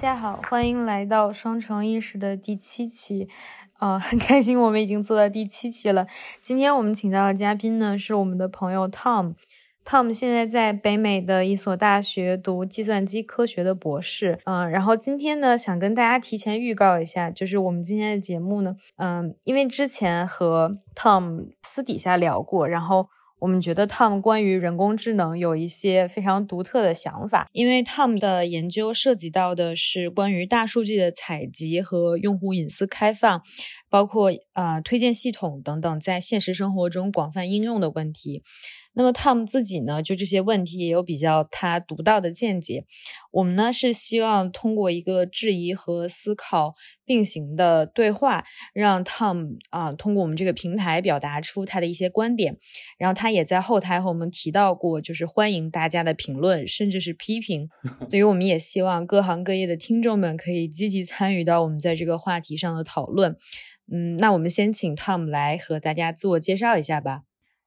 大家好，欢迎来到双重意识的第七期。呃，很开心我们已经做到第七期了。今天我们请到的嘉宾呢是我们的朋友 Tom。Tom 现在在北美的一所大学读计算机科学的博士。嗯，然后今天呢想跟大家提前预告一下，就是我们今天的节目呢，嗯，因为之前和 Tom 私底下聊过，然后。我们觉得 Tom 关于人工智能有一些非常独特的想法，因为 Tom 的研究涉及到的是关于大数据的采集和用户隐私开放，包括啊推荐系统等等，在现实生活中广泛应用的问题。那么 Tom 自己呢，就这些问题也有比较他独到的见解。我们呢是希望通过一个质疑和思考并行的对话，让 Tom 啊通过我们这个平台表达出他的一些观点。然后他也在后台和我们提到过，就是欢迎大家的评论，甚至是批评。所以我们也希望各行各业的听众们可以积极参与到我们在这个话题上的讨论。嗯，那我们先请 Tom 来和大家自我介绍一下吧。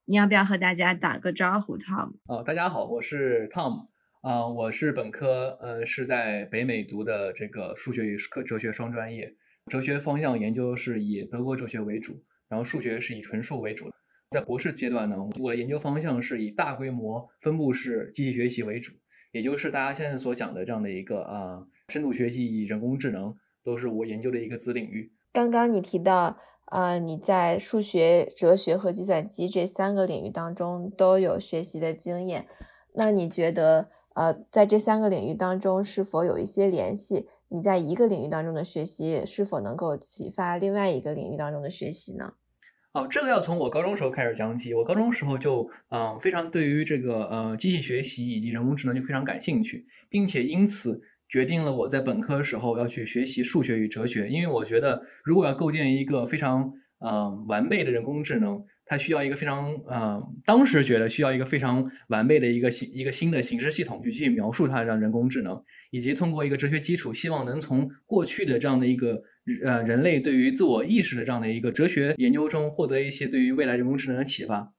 你要不要和大家打个招呼，Tom？哦，大家好，我是 Tom，啊，我是本科，呃，是在北美读的这个数学与科哲学双专业，哲学方向研究是以德国哲学为主，然后数学是以纯数为主。在博士阶段呢，我的研究方向是以大规模分布式机器学习为主，也就是大家现在所讲的这样的一个啊，深度学习、人工智能，都是我研究的一个子领域。刚刚你提到。啊，你在数学、哲学和计算机这三个领域当中都有学习的经验，那你觉得，呃，在这三个领域当中是否有一些联系？你在一个领域当中的学习是否能够启发另外一个领域当中的学习呢？哦，这个要从我高中时候开始讲起。我高中时候就，嗯，非常对于这个，呃，机器学习以及人工智能就非常感兴趣，并且因此。决定了我在本科的时候要去学习数学与哲学，因为我觉得如果要构建一个非常呃完备的人工智能，它需要一个非常呃，当时觉得需要一个非常完备的一个新一个新的形式系统去去描述它让人工智能，以及通过一个哲学基础，希望能从过去的这样的一个呃人类对于自我意识的这样的一个哲学研究中获得一些对于未来人工智能的启发。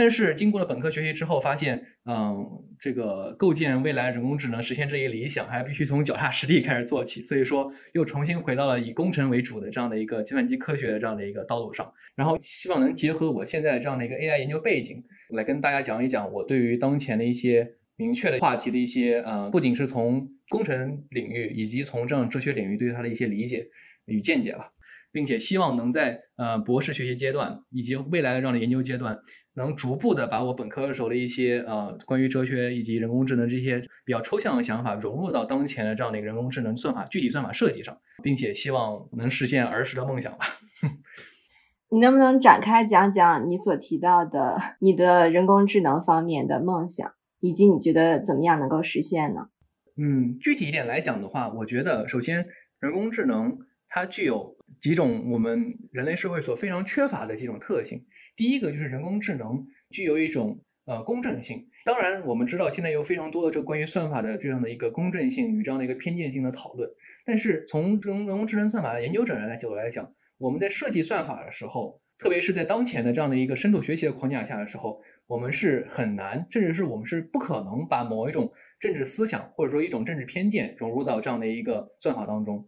但是经过了本科学习之后，发现，嗯，这个构建未来人工智能、实现这一理想，还必须从脚踏实地开始做起。所以说，又重新回到了以工程为主的这样的一个计算机科学的这样的一个道路上。然后，希望能结合我现在这样的一个 AI 研究背景，来跟大家讲一讲我对于当前的一些明确的话题的一些，呃，不仅是从工程领域，以及从这样哲学领域对它的一些理解与见解吧，并且希望能在呃博士学习阶段以及未来的这样的研究阶段。能逐步的把我本科的时候的一些呃关于哲学以及人工智能这些比较抽象的想法融入到当前的这样的一个人工智能算法具体算法设计上，并且希望能实现儿时的梦想吧。你能不能展开讲讲你所提到的你的人工智能方面的梦想，以及你觉得怎么样能够实现呢？嗯，具体一点来讲的话，我觉得首先人工智能它具有几种我们人类社会所非常缺乏的几种特性。第一个就是人工智能具有一种呃公正性。当然，我们知道现在有非常多的这关于算法的这样的一个公正性与这样的一个偏见性的讨论。但是从人人工智能算法的研究者来角度来讲，我们在设计算法的时候，特别是在当前的这样的一个深度学习的框架下的时候，我们是很难，甚至是我们是不可能把某一种政治思想或者说一种政治偏见融入到这样的一个算法当中。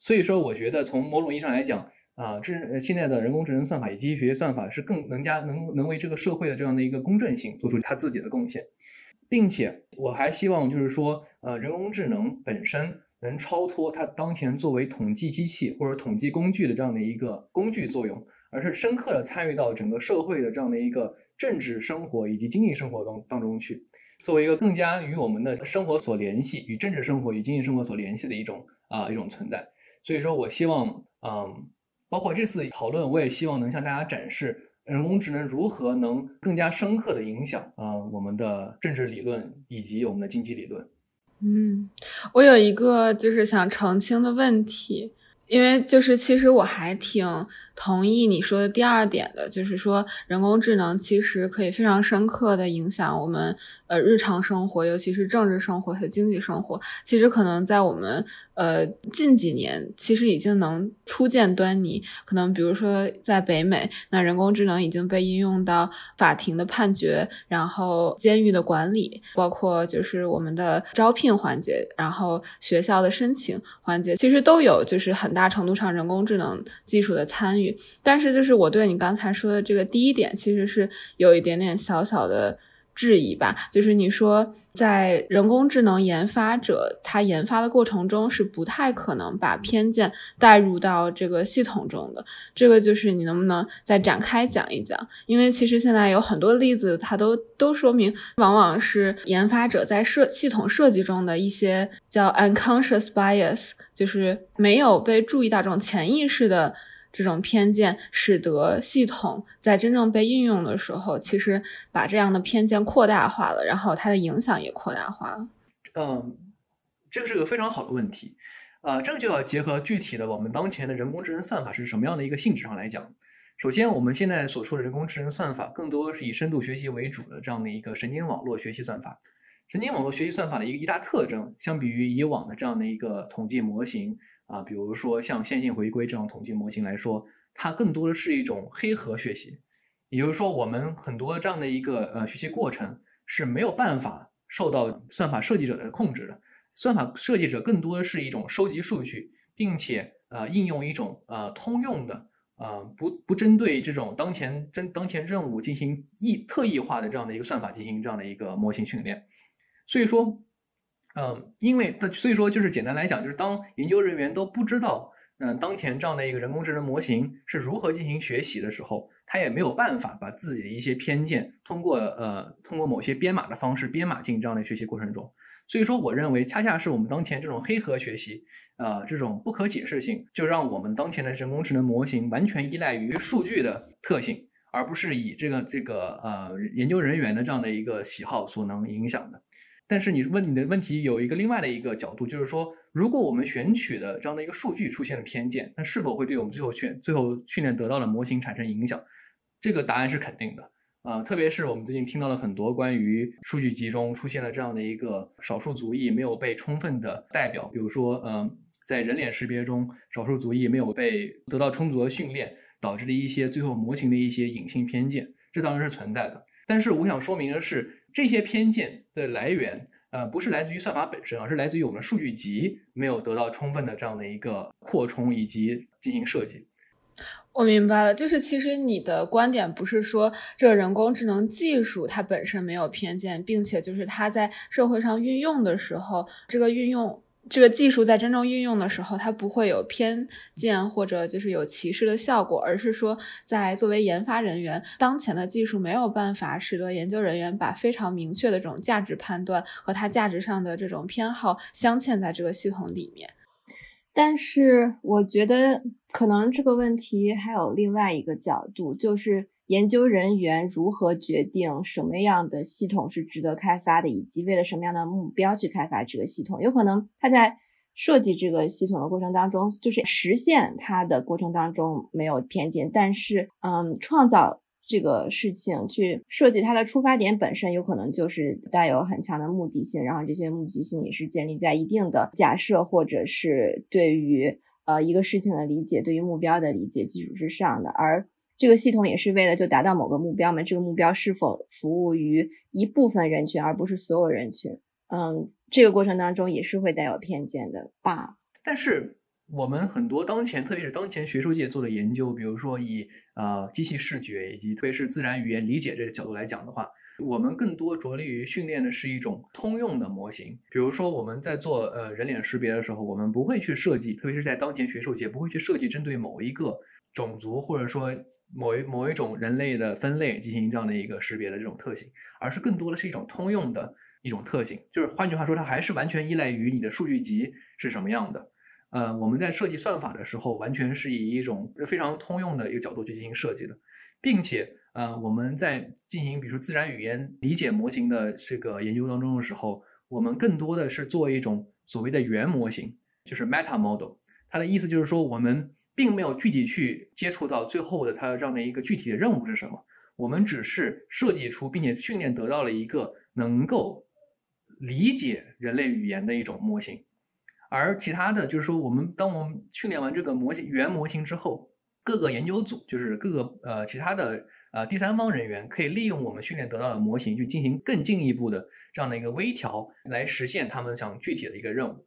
所以说，我觉得从某种意义上来讲。啊，这现在的人工智能算法以及学习算法是更能加能能为这个社会的这样的一个公正性做出它自己的贡献，并且我还希望就是说，呃，人工智能本身能超脱它当前作为统计机器或者统计工具的这样的一个工具作用，而是深刻的参与到整个社会的这样的一个政治生活以及经济生活当当中去，作为一个更加与我们的生活所联系、与政治生活与经济生活所联系的一种啊一种存在。所以说我希望，嗯。包括这次讨论，我也希望能向大家展示人工智能如何能更加深刻的影响啊我们的政治理论以及我们的经济理论。嗯，我有一个就是想澄清的问题，因为就是其实我还挺同意你说的第二点的，就是说人工智能其实可以非常深刻的影响我们呃日常生活，尤其是政治生活和经济生活。其实可能在我们呃近几年，其实已经能初见端倪。可能比如说在北美，那人工智能已经被应用到法庭的判决，然后监狱的管理，包括就是我们的招聘环节，然后学校的申请环节，其实都有就是很大程度上人工智能技术的参与。但是，就是我对你刚才说的这个第一点，其实是有一点点小小的质疑吧。就是你说，在人工智能研发者他研发的过程中，是不太可能把偏见带入到这个系统中的。这个就是你能不能再展开讲一讲？因为其实现在有很多例子，它都都说明，往往是研发者在设系统设计中的一些叫 unconscious bias，就是没有被注意到这种潜意识的。这种偏见使得系统在真正被应用的时候，其实把这样的偏见扩大化了，然后它的影响也扩大化了。嗯，这个是个非常好的问题，啊，这个就要结合具体的我们当前的人工智能算法是什么样的一个性质上来讲。首先，我们现在所说的人工智能算法，更多是以深度学习为主的这样的一个神经网络学习算法。神经网络学习算法的一个一大特征，相比于以往的这样的一个统计模型。啊，比如说像线性回归这种统计模型来说，它更多的是一种黑盒学习，也就是说，我们很多这样的一个呃学习过程是没有办法受到算法设计者的控制的。算法设计者更多的是一种收集数据，并且呃应用一种呃通用的呃不不针对这种当前真当前任务进行异特异化的这样的一个算法进行这样的一个模型训练，所以说。嗯，因为它所以说就是简单来讲，就是当研究人员都不知道，嗯，当前这样的一个人工智能模型是如何进行学习的时候，他也没有办法把自己的一些偏见通过呃通过某些编码的方式编码进这样的学习过程中。所以说，我认为恰恰是我们当前这种黑盒学习，呃，这种不可解释性，就让我们当前的人工智能模型完全依赖于数据的特性，而不是以这个这个呃研究人员的这样的一个喜好所能影响的。但是你问你的问题有一个另外的一个角度，就是说，如果我们选取的这样的一个数据出现了偏见，那是否会对我们最后训最后训练得到的模型产生影响？这个答案是肯定的啊，特别是我们最近听到了很多关于数据集中出现了这样的一个少数族裔没有被充分的代表，比如说，嗯，在人脸识别中，少数族裔没有被得到充足的训练，导致了一些最后模型的一些隐性偏见，这当然是存在的。但是我想说明的是。这些偏见的来源，呃，不是来自于算法本身，而是来自于我们数据集没有得到充分的这样的一个扩充以及进行设计。我明白了，就是其实你的观点不是说这个人工智能技术它本身没有偏见，并且就是它在社会上运用的时候，这个运用。这个技术在真正运用的时候，它不会有偏见或者就是有歧视的效果，而是说，在作为研发人员，当前的技术没有办法使得研究人员把非常明确的这种价值判断和它价值上的这种偏好镶嵌在这个系统里面。但是，我觉得可能这个问题还有另外一个角度，就是。研究人员如何决定什么样的系统是值得开发的，以及为了什么样的目标去开发这个系统？有可能他在设计这个系统的过程当中，就是实现它的过程当中没有偏见，但是，嗯，创造这个事情去设计它的出发点本身，有可能就是带有很强的目的性，然后这些目的性也是建立在一定的假设或者是对于呃一个事情的理解、对于目标的理解基础之上的，而。这个系统也是为了就达到某个目标嘛？这个目标是否服务于一部分人群，而不是所有人群？嗯，这个过程当中也是会带有偏见的吧？但是。我们很多当前，特别是当前学术界做的研究，比如说以呃机器视觉以及特别是自然语言理解这个角度来讲的话，我们更多着力于训练的是一种通用的模型。比如说我们在做呃人脸识别的时候，我们不会去设计，特别是在当前学术界不会去设计针对某一个种族或者说某一某一种人类的分类进行这样的一个识别的这种特性，而是更多的是一种通用的一种特性。就是换句话说，它还是完全依赖于你的数据集是什么样的。呃，我们在设计算法的时候，完全是以一种非常通用的一个角度去进行设计的，并且，呃，我们在进行比如说自然语言理解模型的这个研究当中的时候，我们更多的是做一种所谓的原模型，就是 meta model，它的意思就是说，我们并没有具体去接触到最后的它这样的一个具体的任务是什么，我们只是设计出并且训练得到了一个能够理解人类语言的一种模型。而其他的就是说，我们当我们训练完这个模型原模型之后，各个研究组就是各个呃其他的呃第三方人员可以利用我们训练得到的模型去进行更进一步的这样的一个微调，来实现他们想具体的一个任务。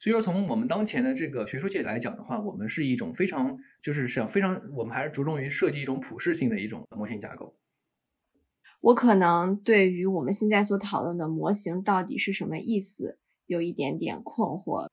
所以说，从我们当前的这个学术界来讲的话，我们是一种非常就是想非常我们还是着重于设计一种普适性的一种模型架构。我可能对于我们现在所讨论的模型到底是什么意思有一点点困惑。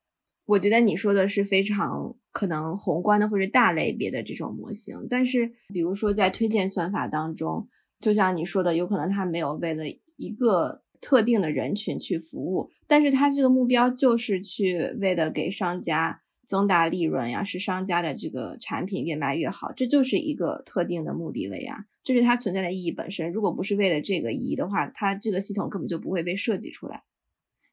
我觉得你说的是非常可能宏观的或者大类别的这种模型，但是比如说在推荐算法当中，就像你说的，有可能它没有为了一个特定的人群去服务，但是它这个目标就是去为了给商家增大利润呀，使商家的这个产品越卖越好，这就是一个特定的目的了呀，这是它存在的意义本身。如果不是为了这个意义的话，它这个系统根本就不会被设计出来。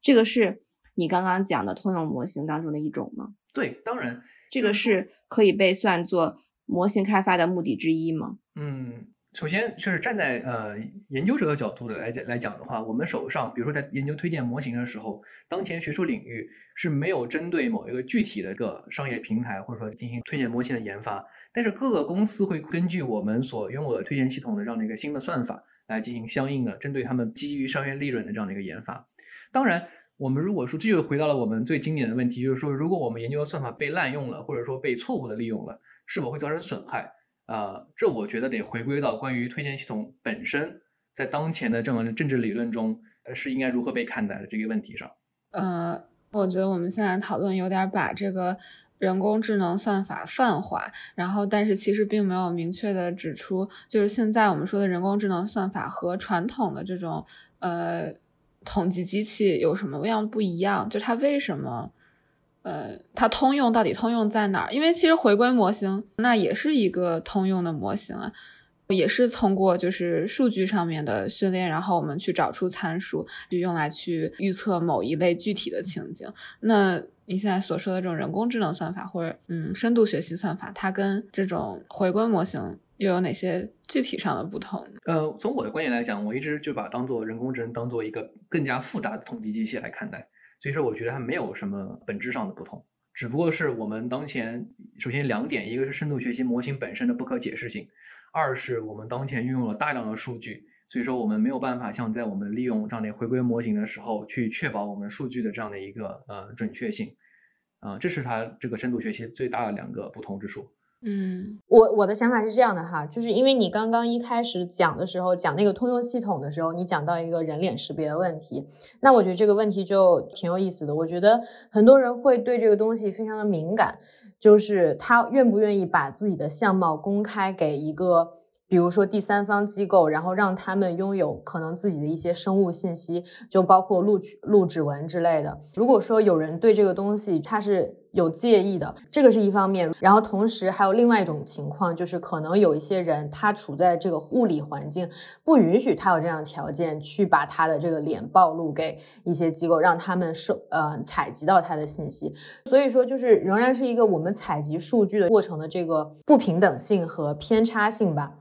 这个是。你刚刚讲的通用模型当中的一种吗？对，当然，这个是可以被算作模型开发的目的之一吗？嗯，首先就是站在呃研究者的角度的来讲来讲的话，我们手上，比如说在研究推荐模型的时候，当前学术领域是没有针对某一个具体的个商业平台或者说进行推荐模型的研发，但是各个公司会根据我们所拥有的推荐系统的这样的一个新的算法来进行相应的针对他们基于商业利润的这样的一个研发，当然。我们如果说，这就回到了我们最经典的问题，就是说，如果我们研究的算法被滥用了，或者说被错误的利用了，是否会造成损害？啊，这我觉得得回归到关于推荐系统本身，在当前的这种政治理论中，呃，是应该如何被看待的这个问题上。呃，我觉得我们现在讨论有点把这个人工智能算法泛化，然后，但是其实并没有明确的指出，就是现在我们说的人工智能算法和传统的这种，呃。统计机器有什么样不一样？就它为什么，呃，它通用到底通用在哪儿？因为其实回归模型那也是一个通用的模型啊，也是通过就是数据上面的训练，然后我们去找出参数，就用来去预测某一类具体的情景。那你现在所说的这种人工智能算法或者嗯深度学习算法，它跟这种回归模型。又有哪些具体上的不同？呃，从我的观点来讲，我一直就把当做人工智能当做一个更加复杂的统计机器来看待，所以说我觉得它没有什么本质上的不同，只不过是我们当前首先两点，一个是深度学习模型本身的不可解释性，二是我们当前运用了大量的数据，所以说我们没有办法像在我们利用这样的回归模型的时候去确保我们数据的这样的一个呃准确性，啊，这是它这个深度学习最大的两个不同之处。嗯，我我的想法是这样的哈，就是因为你刚刚一开始讲的时候，讲那个通用系统的时候，你讲到一个人脸识别的问题，那我觉得这个问题就挺有意思的。我觉得很多人会对这个东西非常的敏感，就是他愿不愿意把自己的相貌公开给一个。比如说第三方机构，然后让他们拥有可能自己的一些生物信息，就包括录取、录指纹之类的。如果说有人对这个东西他是有介意的，这个是一方面。然后同时还有另外一种情况，就是可能有一些人他处在这个物理环境不允许他有这样的条件去把他的这个脸暴露给一些机构，让他们收呃采集到他的信息。所以说，就是仍然是一个我们采集数据的过程的这个不平等性和偏差性吧。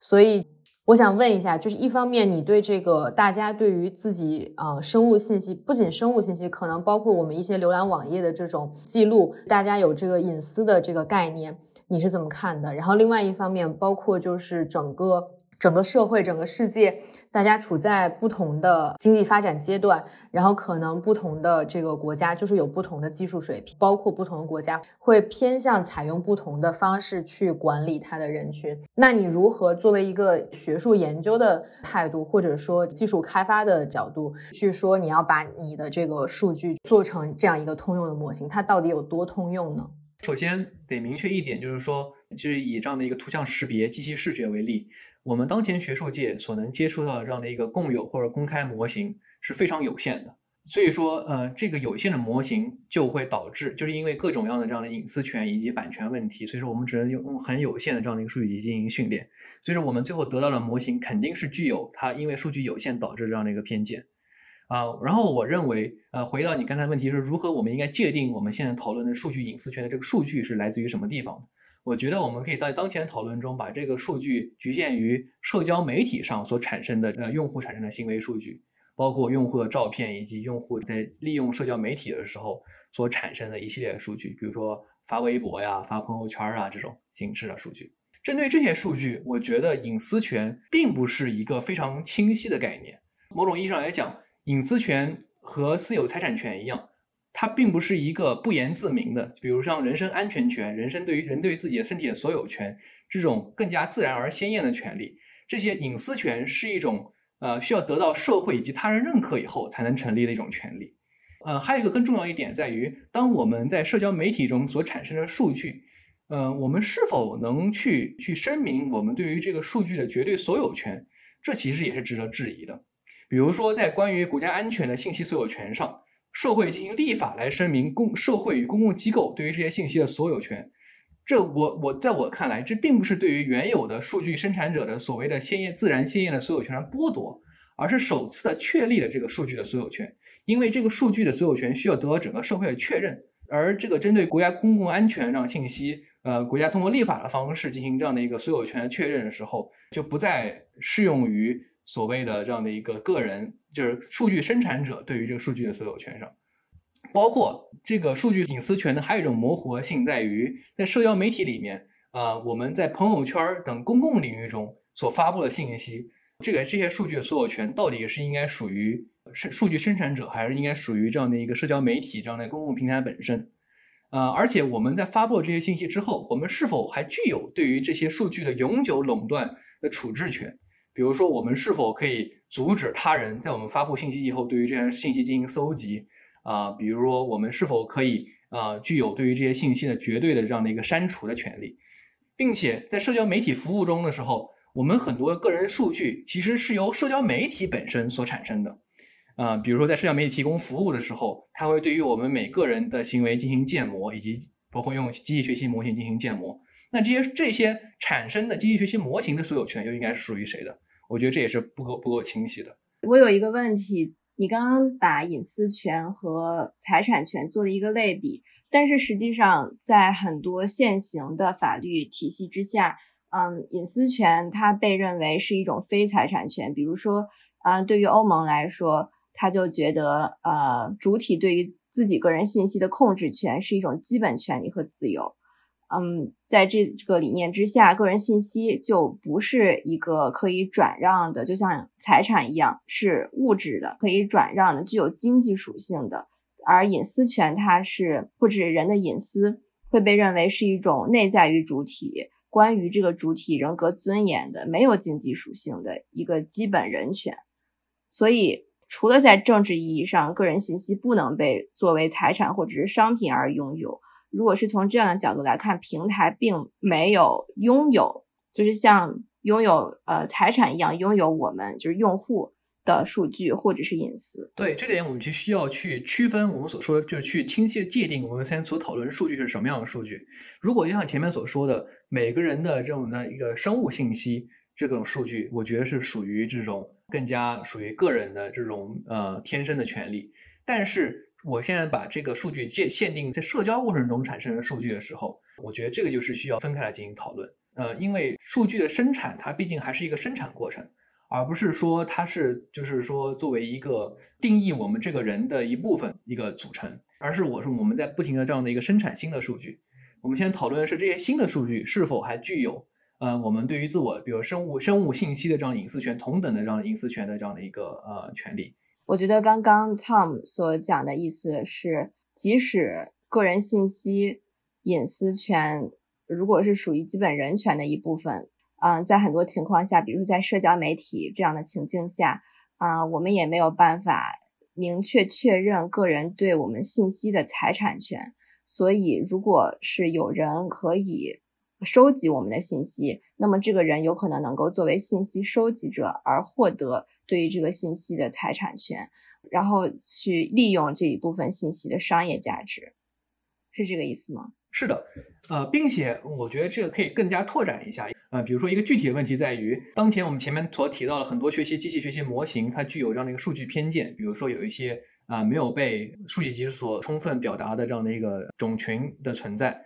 所以我想问一下，就是一方面，你对这个大家对于自己啊生物信息，不仅生物信息，可能包括我们一些浏览网页的这种记录，大家有这个隐私的这个概念，你是怎么看的？然后另外一方面，包括就是整个。整个社会、整个世界，大家处在不同的经济发展阶段，然后可能不同的这个国家就是有不同的技术水平，包括不同的国家会偏向采用不同的方式去管理它的人群。那你如何作为一个学术研究的态度，或者说技术开发的角度去说，你要把你的这个数据做成这样一个通用的模型，它到底有多通用呢？首先得明确一点，就是说，就是以这样的一个图像识别、机器视觉为例。我们当前学术界所能接触到的这样的一个共有或者公开模型是非常有限的，所以说，呃，这个有限的模型就会导致，就是因为各种各样的这样的隐私权以及版权问题，所以说我们只能用很有限的这样的一个数据集进行训练，所以说我们最后得到的模型肯定是具有它因为数据有限导致这样的一个偏见，啊，然后我认为，呃，回到你刚才问题是如何我们应该界定我们现在讨论的数据隐私权的这个数据是来自于什么地方？我觉得我们可以在当前讨论中把这个数据局限于社交媒体上所产生的呃用户产生的行为数据，包括用户的照片以及用户在利用社交媒体的时候所产生的一系列数据，比如说发微博呀、发朋友圈啊这种形式的数据。针对这些数据，我觉得隐私权并不是一个非常清晰的概念。某种意义上来讲，隐私权和私有财产权一样，它并不是一个不言自明的。比如像人身安全权、人身对于人对于自己的身体的所有权这种更加自然而鲜艳的权利，这些隐私权是一种呃需要得到社会以及他人认可以后才能成立的一种权利。呃，还有一个更重要一点在于，当我们在社交媒体中所产生的数据，呃，我们是否能去去声明我们对于这个数据的绝对所有权？这其实也是值得质疑的。比如说，在关于国家安全的信息所有权上，社会进行立法来声明公社会与公共机构对于这些信息的所有权，这我我在我看来，这并不是对于原有的数据生产者的所谓的鲜艳自然鲜艳的所有权的剥夺，而是首次的确立了这个数据的所有权。因为这个数据的所有权需要得到整个社会的确认，而这个针对国家公共安全让信息，呃，国家通过立法的方式进行这样的一个所有权的确认的时候，就不再适用于。所谓的这样的一个个人，就是数据生产者对于这个数据的所有权上，包括这个数据隐私权的还有一种模糊性在于，在社交媒体里面，啊，我们在朋友圈等公共领域中所发布的信息，这个这些数据的所有权到底是应该属于生数据生产者，还是应该属于这样的一个社交媒体这样的公共平台本身？啊，而且我们在发布这些信息之后，我们是否还具有对于这些数据的永久垄断的处置权？比如说，我们是否可以阻止他人在我们发布信息以后，对于这些信息进行搜集？啊，比如说，我们是否可以啊，具有对于这些信息的绝对的这样的一个删除的权利，并且在社交媒体服务中的时候，我们很多个人数据其实是由社交媒体本身所产生的。啊，比如说在社交媒体提供服务的时候，它会对于我们每个人的行为进行建模，以及包括用机器学习模型进行建模。那这些这些产生的机器学习模型的所有权又应该是属于谁的？我觉得这也是不够不够清晰的。我有一个问题，你刚刚把隐私权和财产权做了一个类比，但是实际上在很多现行的法律体系之下，嗯，隐私权它被认为是一种非财产权。比如说，啊，对于欧盟来说，他就觉得，呃，主体对于自己个人信息的控制权是一种基本权利和自由。嗯，在这这个理念之下，个人信息就不是一个可以转让的，就像财产一样是物质的，可以转让的，具有经济属性的。而隐私权它是不止人的隐私会被认为是一种内在于主体、关于这个主体人格尊严的、没有经济属性的一个基本人权。所以，除了在政治意义上，个人信息不能被作为财产或者是商品而拥有。如果是从这样的角度来看，平台并没有拥有，就是像拥有呃财产一样拥有我们就是用户的数据或者是隐私。对这点，我们就需要去区分我们所说，就是去清晰的界定我们现在所讨论数据是什么样的数据。如果就像前面所说的，每个人的这种的一个生物信息这种数据，我觉得是属于这种更加属于个人的这种呃天生的权利，但是。我现在把这个数据限限定在社交过程中产生的数据的时候，我觉得这个就是需要分开来进行讨论。呃，因为数据的生产它毕竟还是一个生产过程，而不是说它是就是说作为一个定义我们这个人的一部分一个组成，而是我说我们在不停的这样的一个生产新的数据。我们现在讨论的是这些新的数据是否还具有呃我们对于自我，比如生物生物信息的这样隐私权同等的这样隐私权的这样的一个呃权利。我觉得刚刚 Tom 所讲的意思是，即使个人信息隐私权如果是属于基本人权的一部分，嗯，在很多情况下，比如在社交媒体这样的情境下，啊，我们也没有办法明确确认个人对我们信息的财产权。所以，如果是有人可以收集我们的信息，那么这个人有可能能够作为信息收集者而获得。对于这个信息的财产权，然后去利用这一部分信息的商业价值，是这个意思吗？是的，呃，并且我觉得这个可以更加拓展一下，呃，比如说一个具体的问题在于，当前我们前面所提到了很多学习机器学习模型，它具有这样的一个数据偏见，比如说有一些啊没有被数据集所充分表达的这样的一个种群的存在。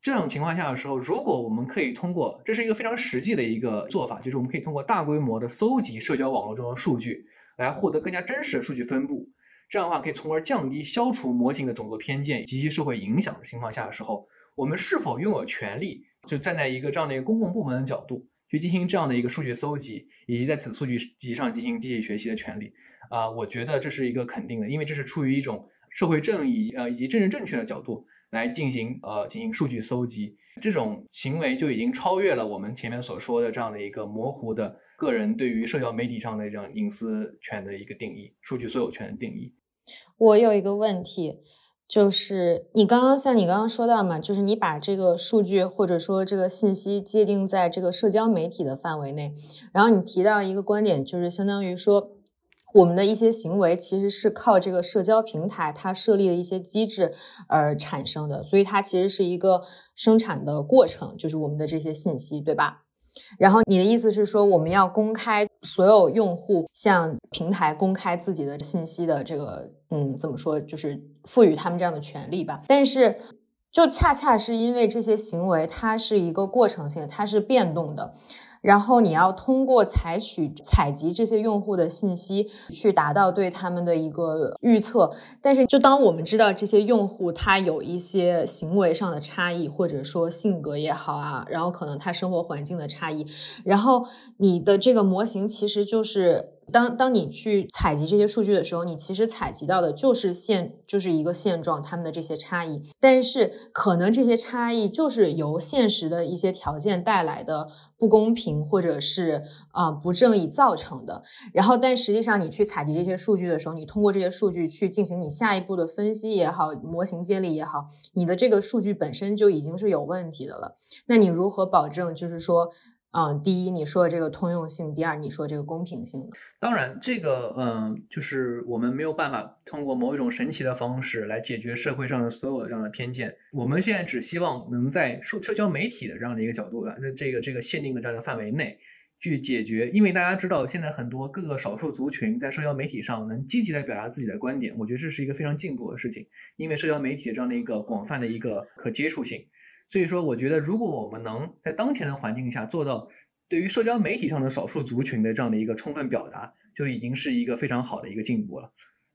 这种情况下的时候，如果我们可以通过，这是一个非常实际的一个做法，就是我们可以通过大规模的搜集社交网络中的数据，来获得更加真实的数据分布。这样的话，可以从而降低、消除模型的种族偏见及其社会影响的情况下的时候，我们是否拥有权利，就站在一个这样的一个公共部门的角度，去进行这样的一个数据搜集，以及在此数据集上进行机器学习的权利？啊，我觉得这是一个肯定的，因为这是出于一种社会正义呃以及政治正确的角度来进行呃进行数据搜集，这种行为就已经超越了我们前面所说的这样的一个模糊的个人对于社交媒体上的这样隐私权的一个定义，数据所有权的定义。我有一个问题，就是你刚刚像你刚刚说到嘛，就是你把这个数据或者说这个信息界定在这个社交媒体的范围内，然后你提到一个观点，就是相当于说我们的一些行为其实是靠这个社交平台它设立的一些机制而产生的，所以它其实是一个生产的过程，就是我们的这些信息，对吧？然后你的意思是说，我们要公开所有用户向平台公开自己的信息的这个，嗯，怎么说，就是赋予他们这样的权利吧？但是，就恰恰是因为这些行为，它是一个过程性，它是变动的。然后你要通过采取采集这些用户的信息，去达到对他们的一个预测。但是，就当我们知道这些用户他有一些行为上的差异，或者说性格也好啊，然后可能他生活环境的差异，然后你的这个模型其实就是。当当你去采集这些数据的时候，你其实采集到的就是现就是一个现状，他们的这些差异。但是可能这些差异就是由现实的一些条件带来的不公平或者是啊不正义造成的。然后，但实际上你去采集这些数据的时候，你通过这些数据去进行你下一步的分析也好，模型建立也好，你的这个数据本身就已经是有问题的了。那你如何保证就是说？嗯，第一，你说的这个通用性；第二，你说这个公平性。当然，这个嗯，就是我们没有办法通过某一种神奇的方式来解决社会上的所有的这样的偏见。我们现在只希望能在社社交媒体的这样的一个角度，在这个这个限定的这样的范围内去解决。因为大家知道，现在很多各个少数族群在社交媒体上能积极的表达自己的观点，我觉得这是一个非常进步的事情。因为社交媒体这样的一个广泛的一个可接触性。所以说，我觉得如果我们能在当前的环境下做到对于社交媒体上的少数族群的这样的一个充分表达，就已经是一个非常好的一个进步了。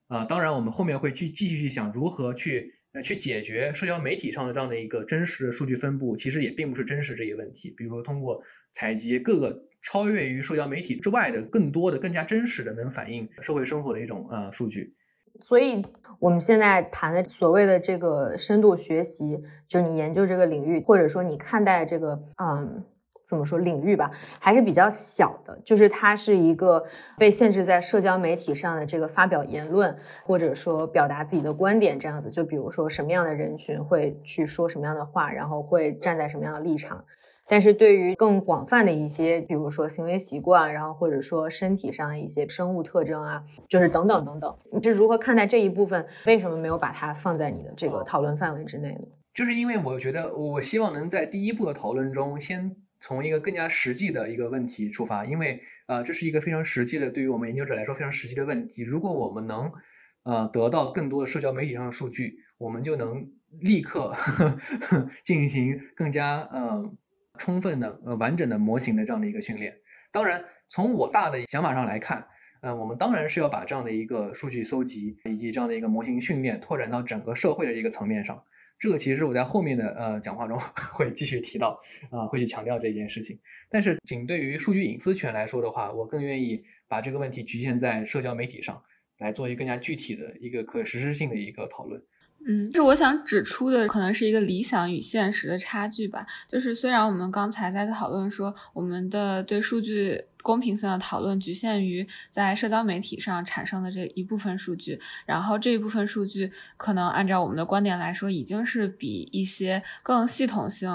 啊，当然，我们后面会去继续去想如何去呃去解决社交媒体上的这样的一个真实的数据分布，其实也并不是真实这一问题。比如说，通过采集各个超越于社交媒体之外的更多的、更加真实的能反映社会生活的一种呃数据。所以，我们现在谈的所谓的这个深度学习，就是你研究这个领域，或者说你看待这个，嗯，怎么说领域吧，还是比较小的。就是它是一个被限制在社交媒体上的这个发表言论，或者说表达自己的观点这样子。就比如说什么样的人群会去说什么样的话，然后会站在什么样的立场。但是对于更广泛的一些，比如说行为习惯，然后或者说身体上的一些生物特征啊，就是等等等等，你是如何看待这一部分？为什么没有把它放在你的这个讨论范围之内呢？就是因为我觉得，我希望能在第一步的讨论中，先从一个更加实际的一个问题出发，因为呃，这是一个非常实际的，对于我们研究者来说非常实际的问题。如果我们能呃得到更多的社交媒体上的数据，我们就能立刻 进行更加嗯。充分的、呃完整的模型的这样的一个训练。当然，从我大的想法上来看，呃，我们当然是要把这样的一个数据搜集以及这样的一个模型训练拓展到整个社会的一个层面上。这个其实我在后面的呃讲话中 会继续提到，啊，会去强调这件事情。但是，仅对于数据隐私权来说的话，我更愿意把这个问题局限在社交媒体上来做一个更加具体的一个可实施性的一个讨论。嗯，是我想指出的，可能是一个理想与现实的差距吧。就是虽然我们刚才在讨论说，我们的对数据公平性的讨论局限于在社交媒体上产生的这一部分数据，然后这一部分数据可能按照我们的观点来说，已经是比一些更系统性。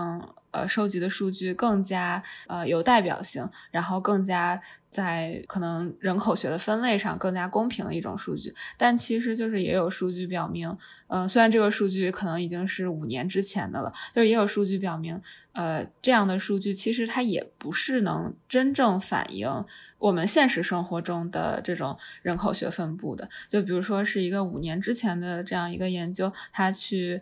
呃收集的数据更加呃有代表性，然后更加在可能人口学的分类上更加公平的一种数据。但其实就是也有数据表明，嗯，虽然这个数据可能已经是五年之前的了，就是也有数据表明，呃，这样的数据其实它也不是能真正反映我们现实生活中的这种人口学分布的。就比如说是一个五年之前的这样一个研究，它去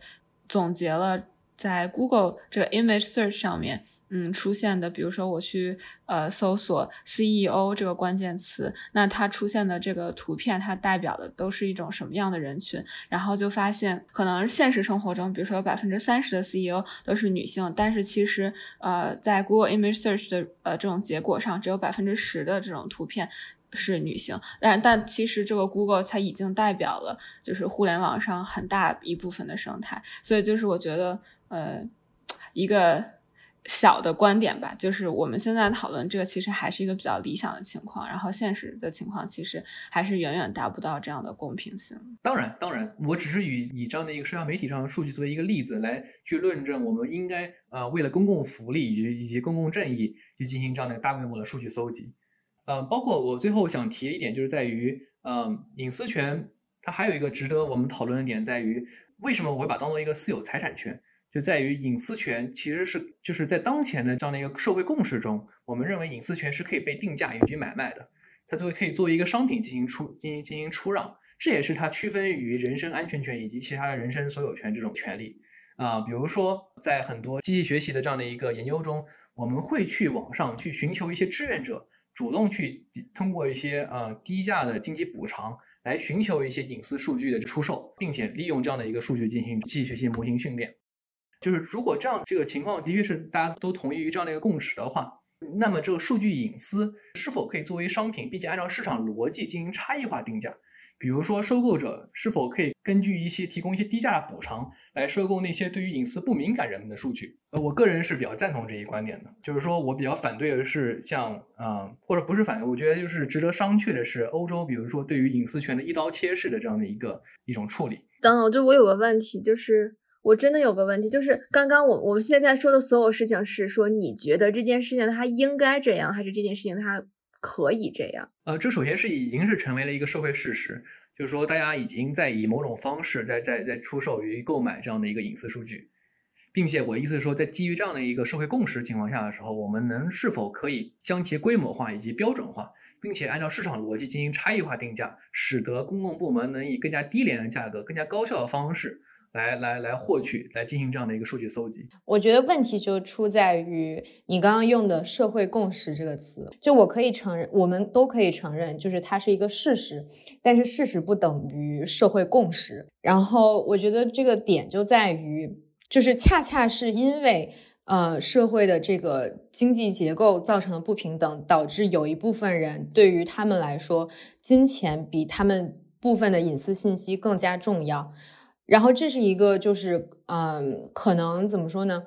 总结了。在 Google 这个 Image Search 上面，嗯，出现的，比如说我去呃搜索 CEO 这个关键词，那它出现的这个图片，它代表的都是一种什么样的人群？然后就发现，可能现实生活中，比如说有百分之三十的 CEO 都是女性，但是其实呃，在 Google Image Search 的呃这种结果上，只有百分之十的这种图片。是女性，但但其实这个 Google 它已经代表了就是互联网上很大一部分的生态，所以就是我觉得呃一个小的观点吧，就是我们现在讨论这个其实还是一个比较理想的情况，然后现实的情况其实还是远远达不到这样的公平性。当然，当然，我只是以以这样的一个社交媒体上的数据作为一个例子来去论证，我们应该呃为了公共福利以及以及公共正义去进行这样的大规模的数据搜集。嗯，包括我最后想提的一点，就是在于，嗯，隐私权它还有一个值得我们讨论的点，在于为什么我会把它当做一个私有财产权？就在于隐私权其实是就是在当前的这样的一个社会共识中，我们认为隐私权是可以被定价以及买卖的，它作为可以作为一个商品进行出进行进行出让，这也是它区分于人身安全权以及其他的人身所有权这种权利。啊，比如说在很多机器学习的这样的一个研究中，我们会去网上去寻求一些志愿者。主动去通过一些呃低价的经济补偿来寻求一些隐私数据的出售，并且利用这样的一个数据进行机器学习模型训练。就是如果这样这个情况的确是大家都同意于这样的一个共识的话，那么这个数据隐私是否可以作为商品，并且按照市场逻辑进行差异化定价？比如说，收购者是否可以根据一些提供一些低价的补偿来收购那些对于隐私不敏感人们的数据？呃，我个人是比较赞同这一观点的。就是说我比较反对的是像，嗯，或者不是反对，我觉得就是值得商榷的是，欧洲比如说对于隐私权的一刀切式的这样的一个一种处理。等等，就我有个问题，就是我真的有个问题，就是刚刚我我们现在说的所有事情是说，你觉得这件事情它应该这样，还是这件事情它？可以这样，呃，这首先是已经是成为了一个社会事实，就是说大家已经在以某种方式在在在出售与购买这样的一个隐私数据，并且我意思是说，在基于这样的一个社会共识情况下的时候，我们能是否可以将其规模化以及标准化，并且按照市场逻辑进行差异化定价，使得公共部门能以更加低廉的价格、更加高效的方式。来来来获取，来进行这样的一个数据搜集。我觉得问题就出在于你刚刚用的“社会共识”这个词。就我可以承认，我们都可以承认，就是它是一个事实。但是事实不等于社会共识。然后我觉得这个点就在于，就是恰恰是因为呃社会的这个经济结构造成的不平等，导致有一部分人对于他们来说，金钱比他们部分的隐私信息更加重要。然后这是一个，就是嗯，可能怎么说呢？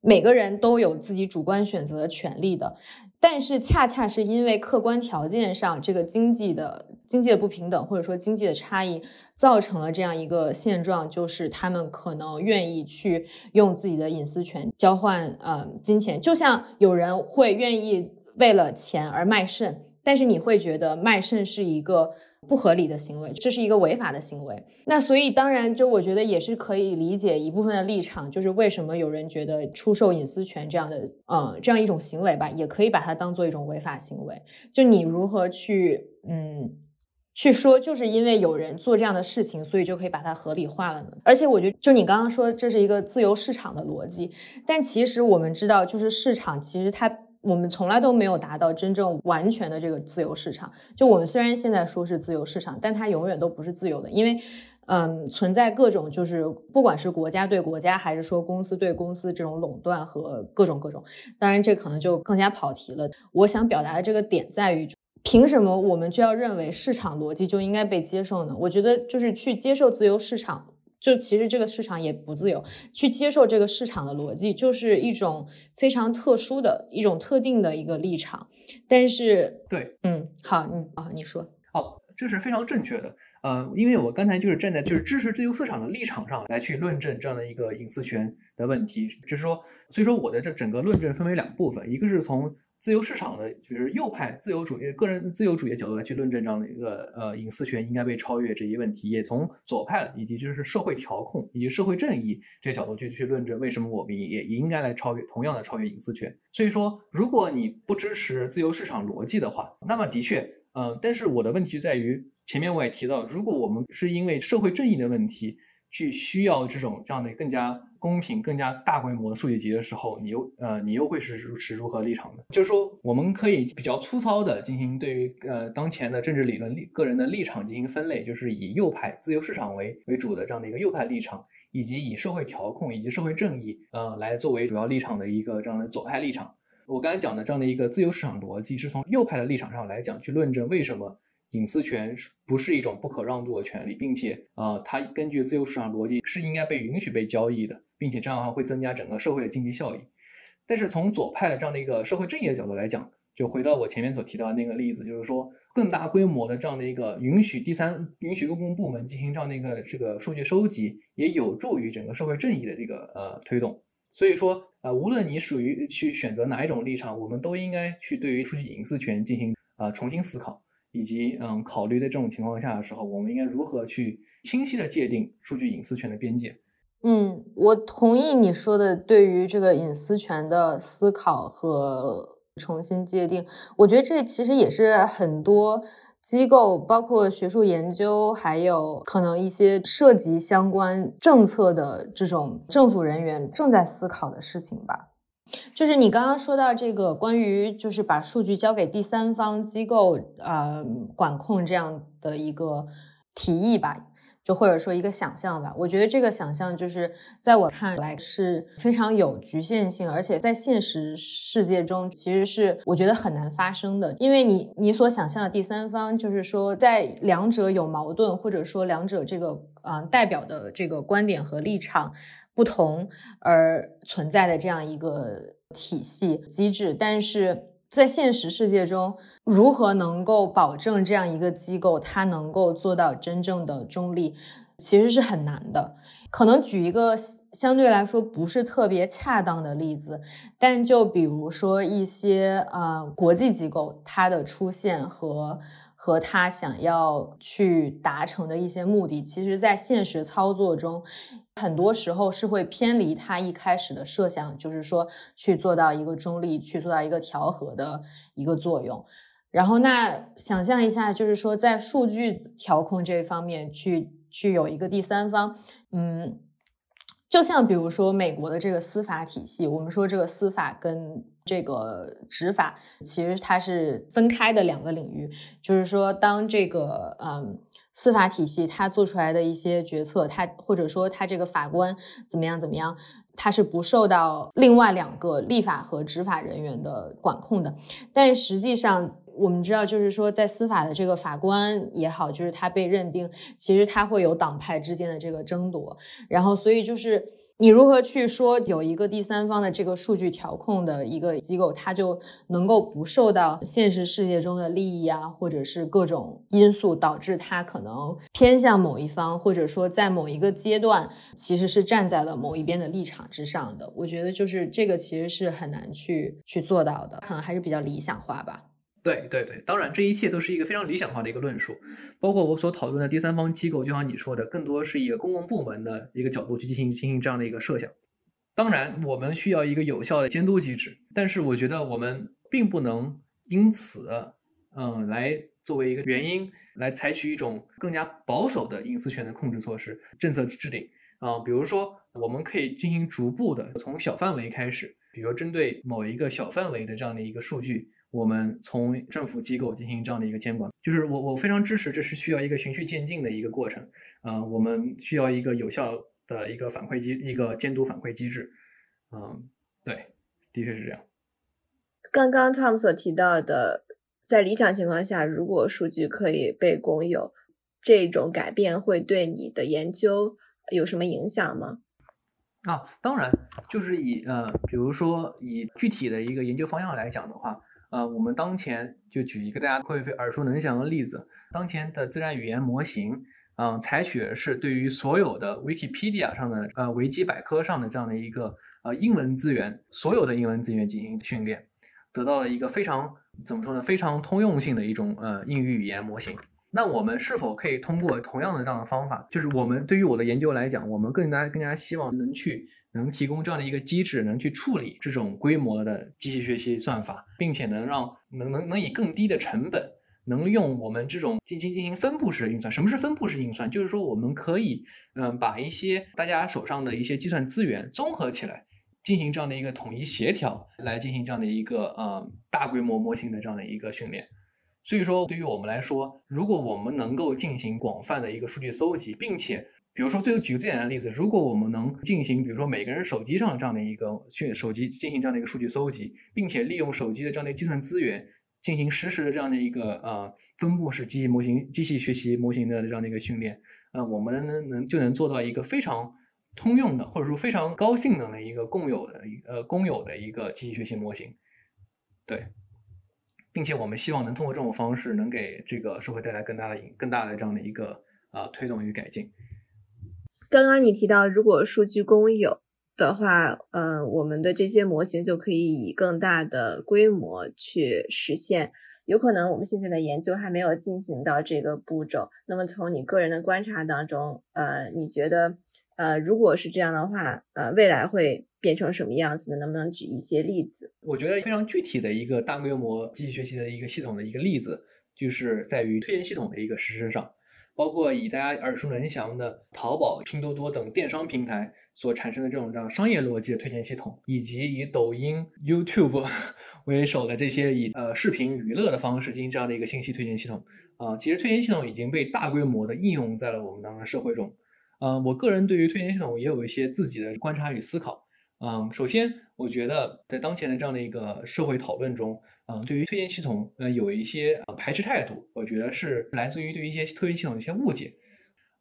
每个人都有自己主观选择的权利的，但是恰恰是因为客观条件上这个经济的经济的不平等，或者说经济的差异，造成了这样一个现状，就是他们可能愿意去用自己的隐私权交换呃金钱，就像有人会愿意为了钱而卖肾，但是你会觉得卖肾是一个。不合理的行为，这是一个违法的行为。那所以当然，就我觉得也是可以理解一部分的立场，就是为什么有人觉得出售隐私权这样的，嗯，这样一种行为吧，也可以把它当做一种违法行为。就你如何去，嗯，去说，就是因为有人做这样的事情，所以就可以把它合理化了呢？而且我觉得，就你刚刚说这是一个自由市场的逻辑，但其实我们知道，就是市场其实它。我们从来都没有达到真正完全的这个自由市场。就我们虽然现在说是自由市场，但它永远都不是自由的，因为，嗯，存在各种就是不管是国家对国家，还是说公司对公司这种垄断和各种各种。当然，这可能就更加跑题了。我想表达的这个点在于，凭什么我们就要认为市场逻辑就应该被接受呢？我觉得就是去接受自由市场。就其实这个市场也不自由，去接受这个市场的逻辑，就是一种非常特殊的一种特定的一个立场。但是，对，嗯，好，嗯啊，你说，好，这是非常正确的。呃，因为我刚才就是站在就是支持自由市场的立场上来去论证这样的一个隐私权的问题，就是说，所以说我的这整个论证分为两部分，一个是从自由市场的，就是右派自由主义、个人自由主义的角度来去论证这样的一个呃隐私权应该被超越这一问题，也从左派以及就是社会调控以及社会正义这个角度去去论证为什么我们也也应该来超越同样的超越隐私权。所以说，如果你不支持自由市场逻辑的话，那么的确，嗯，但是我的问题在于前面我也提到，如果我们是因为社会正义的问题去需要这种这样的更加。公平、更加大规模的数据集的时候，你又呃，你又会是是如何立场的？就是说，我们可以比较粗糙的进行对于呃当前的政治理论立个人的立场进行分类，就是以右派自由市场为为主的这样的一个右派立场，以及以社会调控以及社会正义呃来作为主要立场的一个这样的左派立场。我刚才讲的这样的一个自由市场逻辑，是从右派的立场上来讲去论证为什么。隐私权不是一种不可让渡的权利，并且啊，它根据自由市场逻辑是应该被允许被交易的，并且这样的话会增加整个社会的经济效益。但是从左派的这样的一个社会正义的角度来讲，就回到我前面所提到的那个例子，就是说更大规模的这样的一个允许第三允许公共部门进行这样的一个这个数据收集，也有助于整个社会正义的这个呃推动。所以说啊，无论你属于去选择哪一种立场，我们都应该去对于数据隐私权进行啊重新思考。以及嗯，考虑在这种情况下的时候，我们应该如何去清晰的界定数据隐私权的边界？嗯，我同意你说的对于这个隐私权的思考和重新界定。我觉得这其实也是很多机构，包括学术研究，还有可能一些涉及相关政策的这种政府人员正在思考的事情吧。就是你刚刚说到这个关于就是把数据交给第三方机构呃管控这样的一个提议吧，就或者说一个想象吧。我觉得这个想象就是在我看来是非常有局限性，而且在现实世界中其实是我觉得很难发生的。因为你你所想象的第三方，就是说在两者有矛盾，或者说两者这个嗯代表的这个观点和立场。不同而存在的这样一个体系机制，但是在现实世界中，如何能够保证这样一个机构它能够做到真正的中立，其实是很难的。可能举一个相对来说不是特别恰当的例子，但就比如说一些呃国际机构，它的出现和。和他想要去达成的一些目的，其实，在现实操作中，很多时候是会偏离他一开始的设想，就是说去做到一个中立，去做到一个调和的一个作用。然后，那想象一下，就是说在数据调控这方面，去去有一个第三方，嗯，就像比如说美国的这个司法体系，我们说这个司法跟。这个执法其实它是分开的两个领域，就是说，当这个嗯司法体系它做出来的一些决策，它或者说它这个法官怎么样怎么样，它是不受到另外两个立法和执法人员的管控的。但实际上，我们知道，就是说，在司法的这个法官也好，就是他被认定，其实他会有党派之间的这个争夺，然后所以就是。你如何去说有一个第三方的这个数据调控的一个机构，它就能够不受到现实世界中的利益啊，或者是各种因素导致它可能偏向某一方，或者说在某一个阶段其实是站在了某一边的立场之上的？我觉得就是这个其实是很难去去做到的，可能还是比较理想化吧。对对对，当然这一切都是一个非常理想化的一个论述，包括我所讨论的第三方机构，就像你说的，更多是一个公共部门的一个角度去进行进行这样的一个设想。当然，我们需要一个有效的监督机制，但是我觉得我们并不能因此，嗯，来作为一个原因来采取一种更加保守的隐私权的控制措施、政策制定啊。比如说，我们可以进行逐步的从小范围开始，比如针对某一个小范围的这样的一个数据。我们从政府机构进行这样的一个监管，就是我我非常支持，这是需要一个循序渐进的一个过程。啊，我们需要一个有效的一个反馈机，一个监督反馈机制。嗯，对，的确是这样。刚刚 Tom 所提到的，在理想情况下，如果数据可以被公有，这种改变会对你的研究有什么影响吗？啊，当然，就是以呃，比如说以具体的一个研究方向来讲的话。呃，我们当前就举一个大家会耳熟能详的例子，当前的自然语言模型，嗯，采取的是对于所有的 Wikipedia 上的呃维基百科上的这样的一个呃英文资源，所有的英文资源进行训练，得到了一个非常怎么说呢，非常通用性的一种呃英语语言模型。那我们是否可以通过同样的这样的方法，就是我们对于我的研究来讲，我们更加更加希望能去能提供这样的一个机制，能去处理这种规模的机器学习算法，并且能让能能能以更低的成本，能用我们这种进行进行分布式的运算。什么是分布式运算？就是说我们可以嗯把一些大家手上的一些计算资源综合起来，进行这样的一个统一协调，来进行这样的一个呃大规模模型的这样的一个训练。所以说，对于我们来说，如果我们能够进行广泛的一个数据搜集，并且，比如说，最后举个最简单的例子，如果我们能进行，比如说每个人手机上这样的一个训手机进行这样的一个数据搜集，并且利用手机的这样的计算资源进行实时的这样的一个呃分布式机器模型、机器学习模型的这样的一个训练，呃，我们能能就能做到一个非常通用的，或者说非常高性能的一个共有的呃公有的一个机器学习模型，对。并且我们希望能通过这种方式，能给这个社会带来更大的、更大的这样的一个呃推动与改进。刚刚你提到，如果数据公有的话，嗯，我们的这些模型就可以以更大的规模去实现。有可能我们现在的研究还没有进行到这个步骤。那么从你个人的观察当中，呃，你觉得，呃，如果是这样的话，呃，未来会？变成什么样子的？能不能举一些例子？我觉得非常具体的一个大规模机器学习的一个系统的一个例子，就是在于推荐系统的一个实施上，包括以大家耳熟能详的淘宝、拼多多等电商平台所产生的这种这样商业逻辑的推荐系统，以及以抖音、YouTube 为首的这些以呃视频娱乐的方式进行这样的一个信息推荐系统啊，其实推荐系统已经被大规模的应用在了我们当下社会中。嗯，我个人对于推荐系统也有一些自己的观察与思考。嗯，首先，我觉得在当前的这样的一个社会讨论中，嗯，对于推荐系统，呃，有一些排斥态度，我觉得是来自于对于一些推荐系统的一些误解。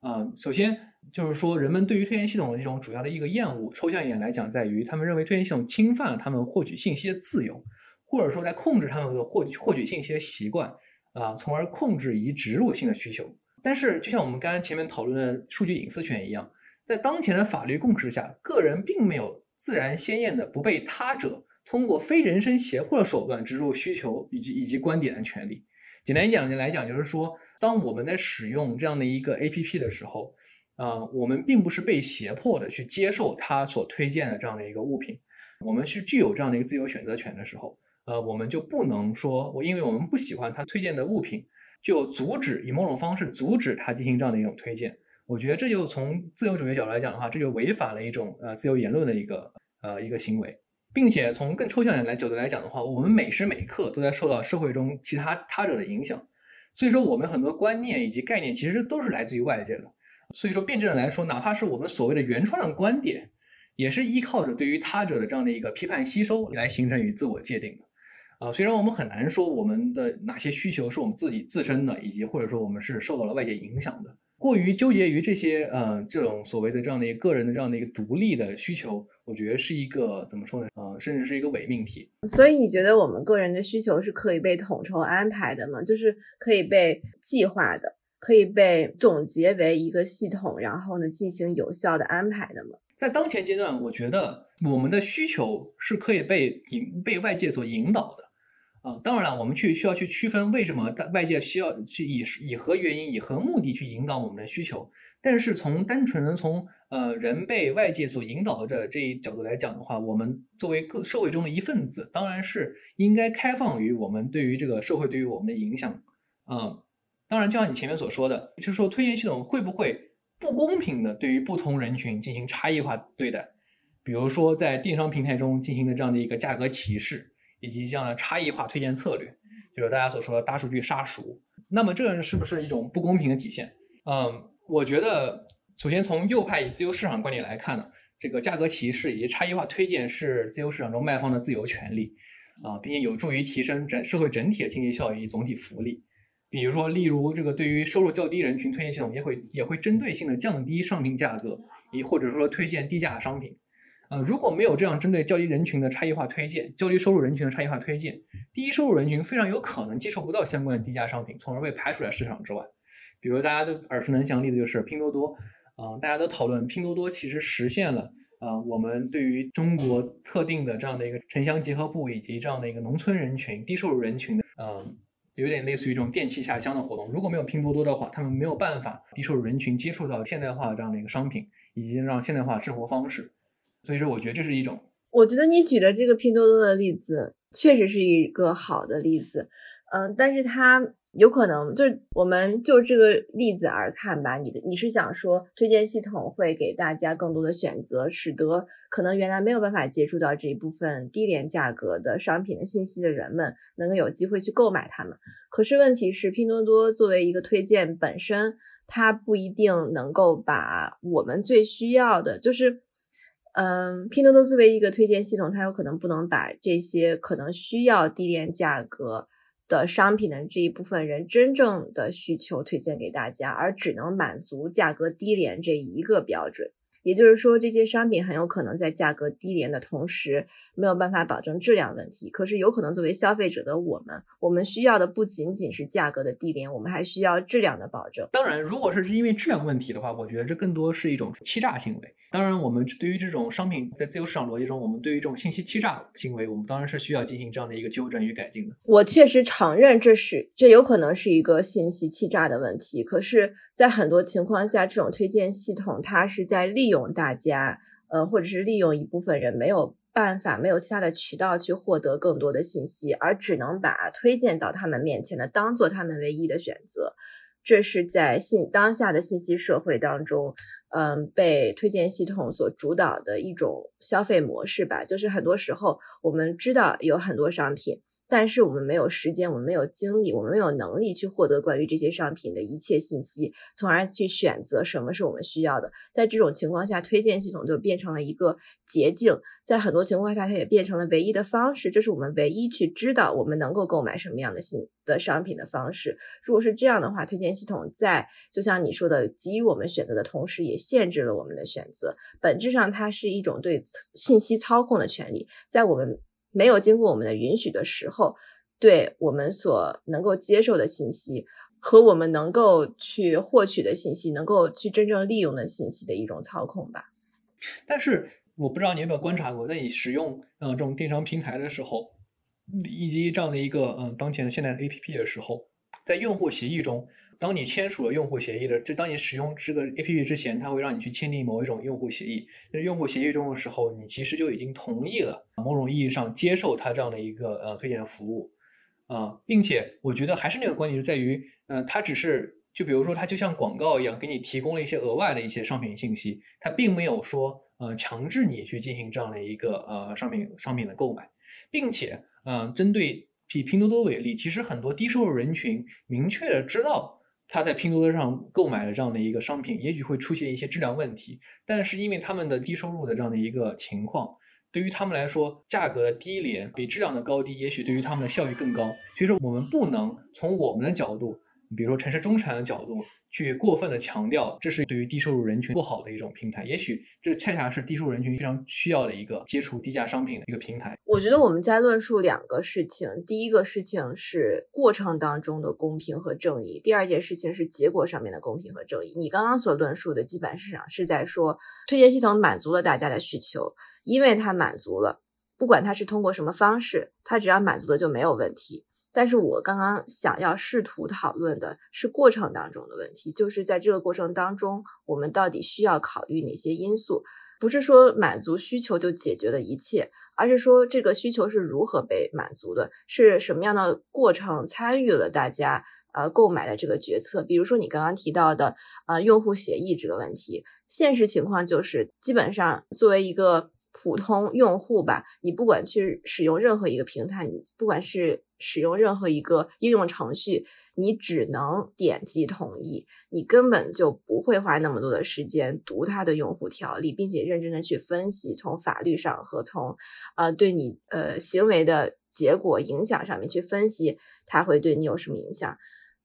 嗯，首先就是说，人们对于推荐系统的这种主要的一个厌恶，抽象一点来讲，在于他们认为推荐系统侵犯了他们获取信息的自由，或者说在控制他们的获取获取信息的习惯，啊，从而控制以及植入性的需求。但是，就像我们刚刚前面讨论的数据隐私权一样，在当前的法律共识下，个人并没有。自然鲜艳的不被他者通过非人身胁迫的手段植入需求以及以及观点的权利。简单讲来讲，就是说，当我们在使用这样的一个 APP 的时候，呃，我们并不是被胁迫的去接受他所推荐的这样的一个物品，我们是具有这样的一个自由选择权的时候，呃，我们就不能说我因为我们不喜欢他推荐的物品，就阻止以某种方式阻止他进行这样的一种推荐。我觉得这就从自由主义角度来讲的话，这就违反了一种呃自由言论的一个呃一个行为，并且从更抽象的来角度来讲的话，我们每时每刻都在受到社会中其他他者的影响，所以说我们很多观念以及概念其实都是来自于外界的。所以说辩证的来说，哪怕是我们所谓的原创的观点，也是依靠着对于他者的这样的一个批判吸收来形成与自我界定的。啊，虽然我们很难说我们的哪些需求是我们自己自身的，以及或者说我们是受到了外界影响的。过于纠结于这些，呃，这种所谓的这样的一个个人的这样的一个独立的需求，我觉得是一个怎么说呢？呃，甚至是一个伪命题。所以你觉得我们个人的需求是可以被统筹安排的吗？就是可以被计划的，可以被总结为一个系统，然后呢进行有效的安排的吗？在当前阶段，我觉得我们的需求是可以被引被外界所引导的。啊，当然了，我们去需要去区分为什么外界需要去以以何原因、以何目的去引导我们的需求。但是从单纯的从呃人被外界所引导的这一角度来讲的话，我们作为各社会中的一份子，当然是应该开放于我们对于这个社会对于我们的影响。啊，当然，就像你前面所说的，就是说推荐系统会不会不公平的对于不同人群进行差异化对待？比如说在电商平台中进行的这样的一个价格歧视。以及这样的差异化推荐策略，就是大家所说的大数据杀熟。那么这是不是一种不公平的体现？嗯，我觉得首先从右派以自由市场观点来看呢，这个价格歧视以及差异化推荐是自由市场中卖方的自由权利啊，并且有助于提升整社会整体的经济效益、总体福利。比如说，例如这个对于收入较低人群推荐系统也会也会针对性的降低商品价格，以或者说推荐低价商品。呃，如果没有这样针对较低人群的差异化推荐，较低收入人群的差异化推荐，低收入人群非常有可能接受不到相关的低价商品，从而被排除在市场之外。比如大家都耳熟能详的例子就是拼多多，啊，大家都讨论拼多多其实实现了，啊，我们对于中国特定的这样的一个城乡结合部以及这样的一个农村人群、低收入人群的，嗯，有点类似于这种电器下乡的活动。如果没有拼多多的话，他们没有办法低收入人群接触到现代化这样的一个商品，以及让现代化生活方式。所以说，我觉得这是一种。我觉得你举的这个拼多多的例子确实是一个好的例子，嗯，但是它。有可能就是我们就这个例子而看吧，你的你是想说推荐系统会给大家更多的选择，使得可能原来没有办法接触到这一部分低廉价格的商品的信息的人们能够有机会去购买它们。可是问题是，拼多多作为一个推荐本身，它不一定能够把我们最需要的，就是嗯，拼多多作为一个推荐系统，它有可能不能把这些可能需要低廉价格。的商品的这一部分人真正的需求推荐给大家，而只能满足价格低廉这一个标准。也就是说，这些商品很有可能在价格低廉的同时，没有办法保证质量问题。可是，有可能作为消费者的我们，我们需要的不仅仅是价格的低廉，我们还需要质量的保证。当然，如果是因为质量问题的话，我觉得这更多是一种欺诈行为。当然，我们对于这种商品在自由市场逻辑中，我们对于这种信息欺诈行为，我们当然是需要进行这样的一个纠正与改进的。我确实承认这是这有可能是一个信息欺诈的问题。可是，在很多情况下，这种推荐系统它是在利用用大家，呃，或者是利用一部分人没有办法、没有其他的渠道去获得更多的信息，而只能把推荐到他们面前的当做他们唯一的选择。这是在信当下的信息社会当中。嗯，被推荐系统所主导的一种消费模式吧，就是很多时候我们知道有很多商品。但是我们没有时间，我们没有精力，我们没有能力去获得关于这些商品的一切信息，从而去选择什么是我们需要的。在这种情况下，推荐系统就变成了一个捷径，在很多情况下，它也变成了唯一的方式。这是我们唯一去知道我们能够购买什么样的新的商品的方式。如果是这样的话，推荐系统在就像你说的，给予我们选择的同时，也限制了我们的选择。本质上，它是一种对信息操控的权利，在我们。没有经过我们的允许的时候，对我们所能够接受的信息和我们能够去获取的信息，能够去真正利用的信息的一种操控吧。但是我不知道你有没有观察过，在你使用嗯这种电商平台的时候，以及这样的一个嗯当前的现代 APP 的时候，在用户协议中。当你签署了用户协议的，就当你使用这个 APP 之前，它会让你去签订某一种用户协议。在用户协议中的时候，你其实就已经同意了某种意义上接受它这样的一个呃推荐服务啊，并且我觉得还是那个观点，就在于，呃，它只是就比如说它就像广告一样，给你提供了一些额外的一些商品信息，它并没有说呃强制你去进行这样的一个呃商品商品的购买，并且嗯，针对以拼多多为例，其实很多低收入人群明确的知道。他在拼多多上购买了这样的一个商品，也许会出现一些质量问题，但是因为他们的低收入的这样的一个情况，对于他们来说，价格的低廉比质量的高低，也许对于他们的效益更高。所以说，我们不能从我们的角度，比如说城市中产的角度。去过分的强调，这是对于低收入人群不好的一种平台。也许这恰恰是低收入人群非常需要的一个接触低价商品的一个平台。我觉得我们在论述两个事情，第一个事情是过程当中的公平和正义，第二件事情是结果上面的公平和正义。你刚刚所论述的基本市场是在说推荐系统满足了大家的需求，因为它满足了，不管它是通过什么方式，它只要满足了就没有问题。但是我刚刚想要试图讨论的是过程当中的问题，就是在这个过程当中，我们到底需要考虑哪些因素？不是说满足需求就解决了一切，而是说这个需求是如何被满足的，是什么样的过程参与了大家呃购买的这个决策？比如说你刚刚提到的呃用户协议这个问题，现实情况就是基本上作为一个。普通用户吧，你不管去使用任何一个平台，你不管是使用任何一个应用程序，你只能点击同意，你根本就不会花那么多的时间读它的用户条例，并且认真的去分析从法律上和从呃对你呃行为的结果影响上面去分析，它会对你有什么影响。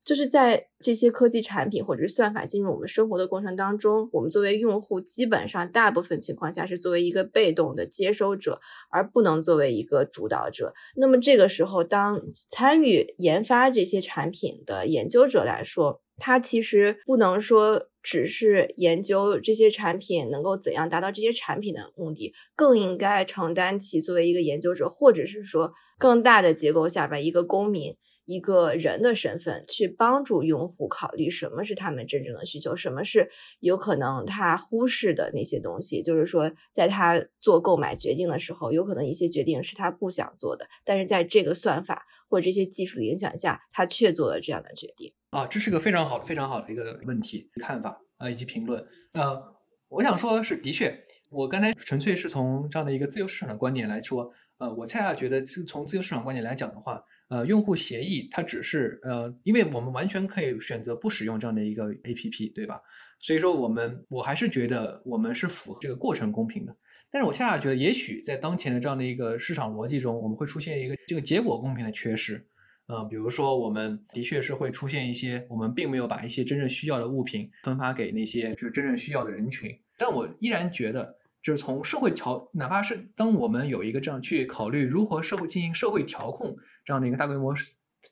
就是在这些科技产品或者是算法进入我们生活的过程当中，我们作为用户，基本上大部分情况下是作为一个被动的接收者，而不能作为一个主导者。那么这个时候，当参与研发这些产品的研究者来说，他其实不能说只是研究这些产品能够怎样达到这些产品的目的，更应该承担起作为一个研究者，或者是说更大的结构下吧，一个公民。一个人的身份去帮助用户考虑什么是他们真正的需求，什么是有可能他忽视的那些东西。就是说，在他做购买决定的时候，有可能一些决定是他不想做的，但是在这个算法或者这些技术的影响下，他却做了这样的决定。啊，这是个非常好的、非常好的一个问题看法啊，以及评论。呃，我想说的是，的确，我刚才纯粹是从这样的一个自由市场的观点来说，呃，我恰恰觉得是从自由市场观点来讲的话。呃，用户协议它只是呃，因为我们完全可以选择不使用这样的一个 APP，对吧？所以说我们我还是觉得我们是符合这个过程公平的。但是我恰恰觉得，也许在当前的这样的一个市场逻辑中，我们会出现一个这个结果公平的缺失。呃，比如说我们的确是会出现一些我们并没有把一些真正需要的物品分发给那些就是真正需要的人群。但我依然觉得。就是从社会调，哪怕是当我们有一个这样去考虑如何社会进行社会调控这样的一个大规模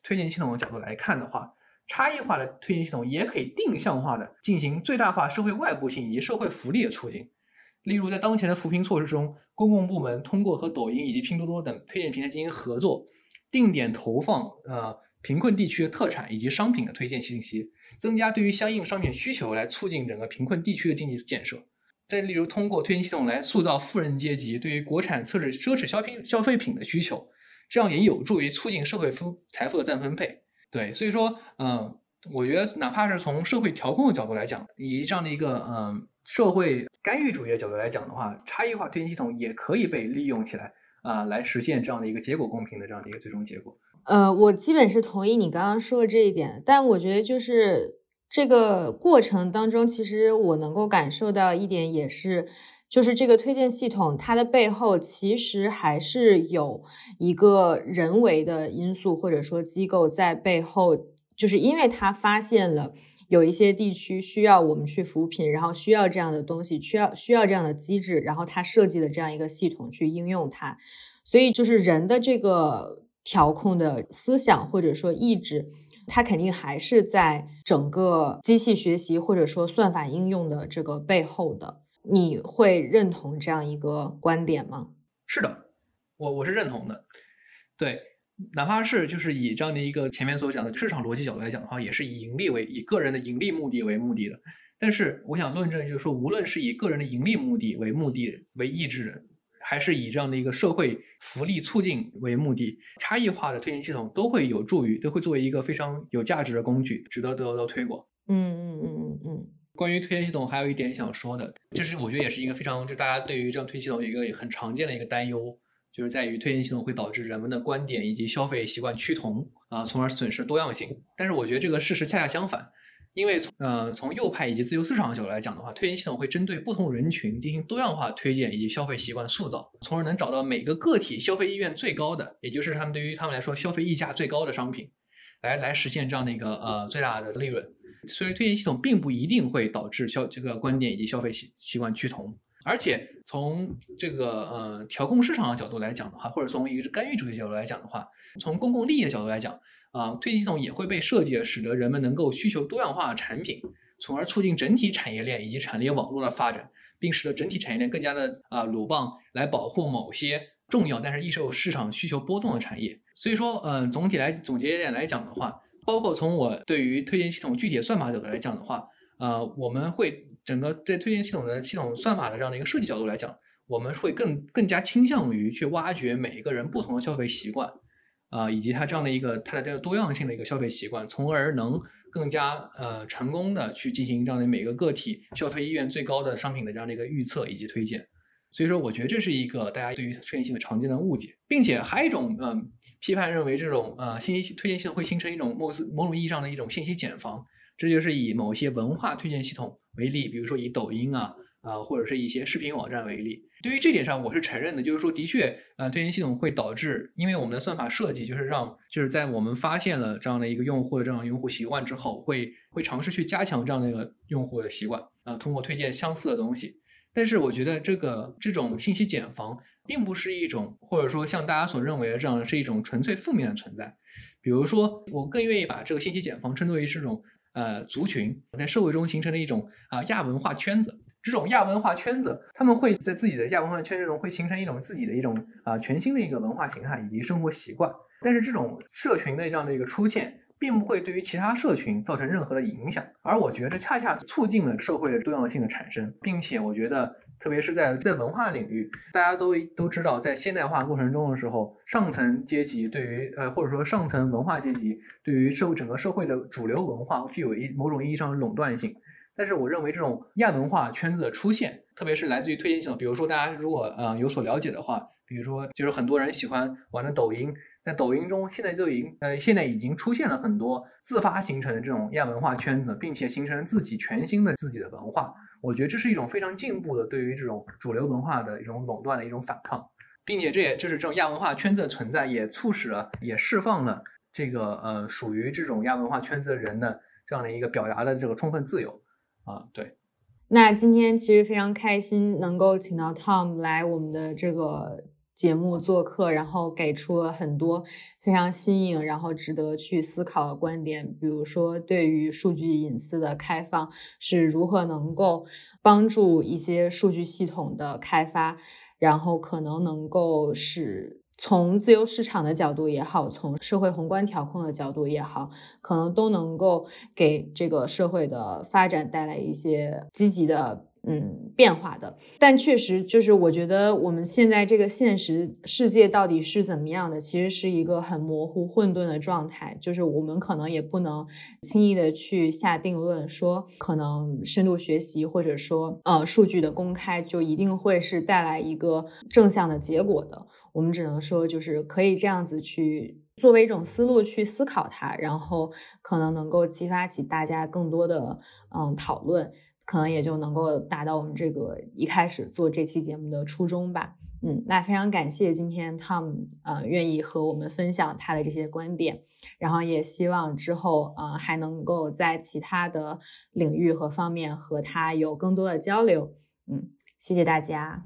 推荐系统的角度来看的话，差异化的推荐系统也可以定向化的进行最大化社会外部性以及社会福利的促进。例如，在当前的扶贫措施中，公共部门通过和抖音以及拼多多等推荐平台进行合作，定点投放呃贫困地区的特产以及商品的推荐信息，增加对于相应商品需求，来促进整个贫困地区的经济建设。再例如，通过推荐系统来塑造富人阶级对于国产奢侈奢侈消品消费品的需求，这样也有助于促进社会分财富的再分配。对，所以说，嗯，我觉得哪怕是从社会调控的角度来讲，以及这样的一个嗯社会干预主义的角度来讲的话，差异化推荐系统也可以被利用起来啊，来实现这样的一个结果公平的这样的一个最终结果。呃，我基本是同意你刚刚说的这一点，但我觉得就是。这个过程当中，其实我能够感受到一点，也是，就是这个推荐系统它的背后，其实还是有一个人为的因素，或者说机构在背后，就是因为它发现了有一些地区需要我们去扶贫，然后需要这样的东西，需要需要这样的机制，然后它设计的这样一个系统去应用它，所以就是人的这个调控的思想或者说意志。它肯定还是在整个机器学习或者说算法应用的这个背后的，你会认同这样一个观点吗？是的，我我是认同的。对，哪怕是就是以这样的一个前面所讲的市场逻辑角度来讲的话，也是以盈利为以个人的盈利目的为目的的。但是我想论证就是说，无论是以个人的盈利目的为目的为意志的。还是以这样的一个社会福利促进为目的，差异化的推荐系统都会有助于，都会作为一个非常有价值的工具，值得得到推广。嗯嗯嗯嗯嗯。关于推荐系统，还有一点想说的，就是我觉得也是一个非常，就大家对于这样推荐系统有一个很常见的一个担忧，就是在于推荐系统会导致人们的观点以及消费习惯趋同啊，从而损失多样性。但是我觉得这个事实恰恰相反。因为从呃从右派以及自由市场的角度来讲的话，推荐系统会针对不同人群进行多样化推荐以及消费习惯塑造，从而能找到每个个体消费意愿最高的，也就是他们对于他们来说消费溢价最高的商品，来来实现这样的一个呃最大的利润。所以推荐系统并不一定会导致消这个观点以及消费习习惯趋同，而且从这个呃调控市场的角度来讲的话，或者从一个干预主义角度来讲的话，从公共利益的角度来讲。啊，推荐系统也会被设计，使得人们能够需求多样化的产品，从而促进整体产业链以及产业网络的发展，并使得整体产业链更加的啊鲁棒，来保护某些重要但是易受市场需求波动的产业。所以说，嗯，总体来总结一点来讲的话，包括从我对于推荐系统具体的算法角度来讲的话，呃，我们会整个对推荐系统的系统算法的这样的一个设计角度来讲，我们会更更加倾向于去挖掘每一个人不同的消费习惯。啊，以及它这样的一个它的这个多样性的一个消费习惯，从而能更加呃成功的去进行这样的每个个体消费意愿最高的商品的这样的一个预测以及推荐。所以说，我觉得这是一个大家对于推荐系统常见的误解，并且还有一种嗯批判认为这种呃信息推荐系统会形成一种某某种意义上的一种信息茧房。这就是以某些文化推荐系统为例，比如说以抖音啊啊或者是一些视频网站为例，对于这点上，我是承认的，就是说，的确，呃，推荐系统会导致，因为我们的算法设计就是让，就是在我们发现了这样的一个用户的这样用户习惯之后，会会尝试去加强这样的一个用户的习惯，啊，通过推荐相似的东西。但是我觉得这个这种信息茧房并不是一种，或者说像大家所认为的这样是一种纯粹负面的存在。比如说，我更愿意把这个信息茧房称作为这种呃族群在社会中形成的一种啊亚文化圈子。这种亚文化圈子，他们会在自己的亚文化圈子中会形成一种自己的一种啊全新的一个文化形态以及生活习惯。但是这种社群的这样的一个出现，并不会对于其他社群造成任何的影响。而我觉得恰恰促进了社会的多样性的产生，并且我觉得，特别是在在文化领域，大家都都知道，在现代化过程中的时候，上层阶级对于呃或者说上层文化阶级对于社会整个社会的主流文化具有一某种意义上的垄断性。但是我认为这种亚文化圈子的出现，特别是来自于推荐系统，比如说大家如果呃有所了解的话，比如说就是很多人喜欢玩的抖音，在抖音中现在就已经呃现在已经出现了很多自发形成的这种亚文化圈子，并且形成自己全新的自己的文化。我觉得这是一种非常进步的对于这种主流文化的一种垄断的一种反抗，并且这也就是这种亚文化圈子的存在，也促使了也释放了这个呃属于这种亚文化圈子的人的这样的一个表达的这个充分自由。啊，对。那今天其实非常开心，能够请到 Tom 来我们的这个节目做客，然后给出了很多非常新颖，然后值得去思考的观点。比如说，对于数据隐私的开放是如何能够帮助一些数据系统的开发，然后可能能够使。从自由市场的角度也好，从社会宏观调控的角度也好，可能都能够给这个社会的发展带来一些积极的。嗯，变化的，但确实就是我觉得我们现在这个现实世界到底是怎么样的，其实是一个很模糊、混沌的状态。就是我们可能也不能轻易的去下定论，说可能深度学习或者说呃数据的公开就一定会是带来一个正向的结果的。我们只能说，就是可以这样子去作为一种思路去思考它，然后可能能够激发起大家更多的嗯讨论。可能也就能够达到我们这个一开始做这期节目的初衷吧。嗯，那非常感谢今天 Tom 呃愿意和我们分享他的这些观点，然后也希望之后呃还能够在其他的领域和方面和他有更多的交流。嗯，谢谢大家。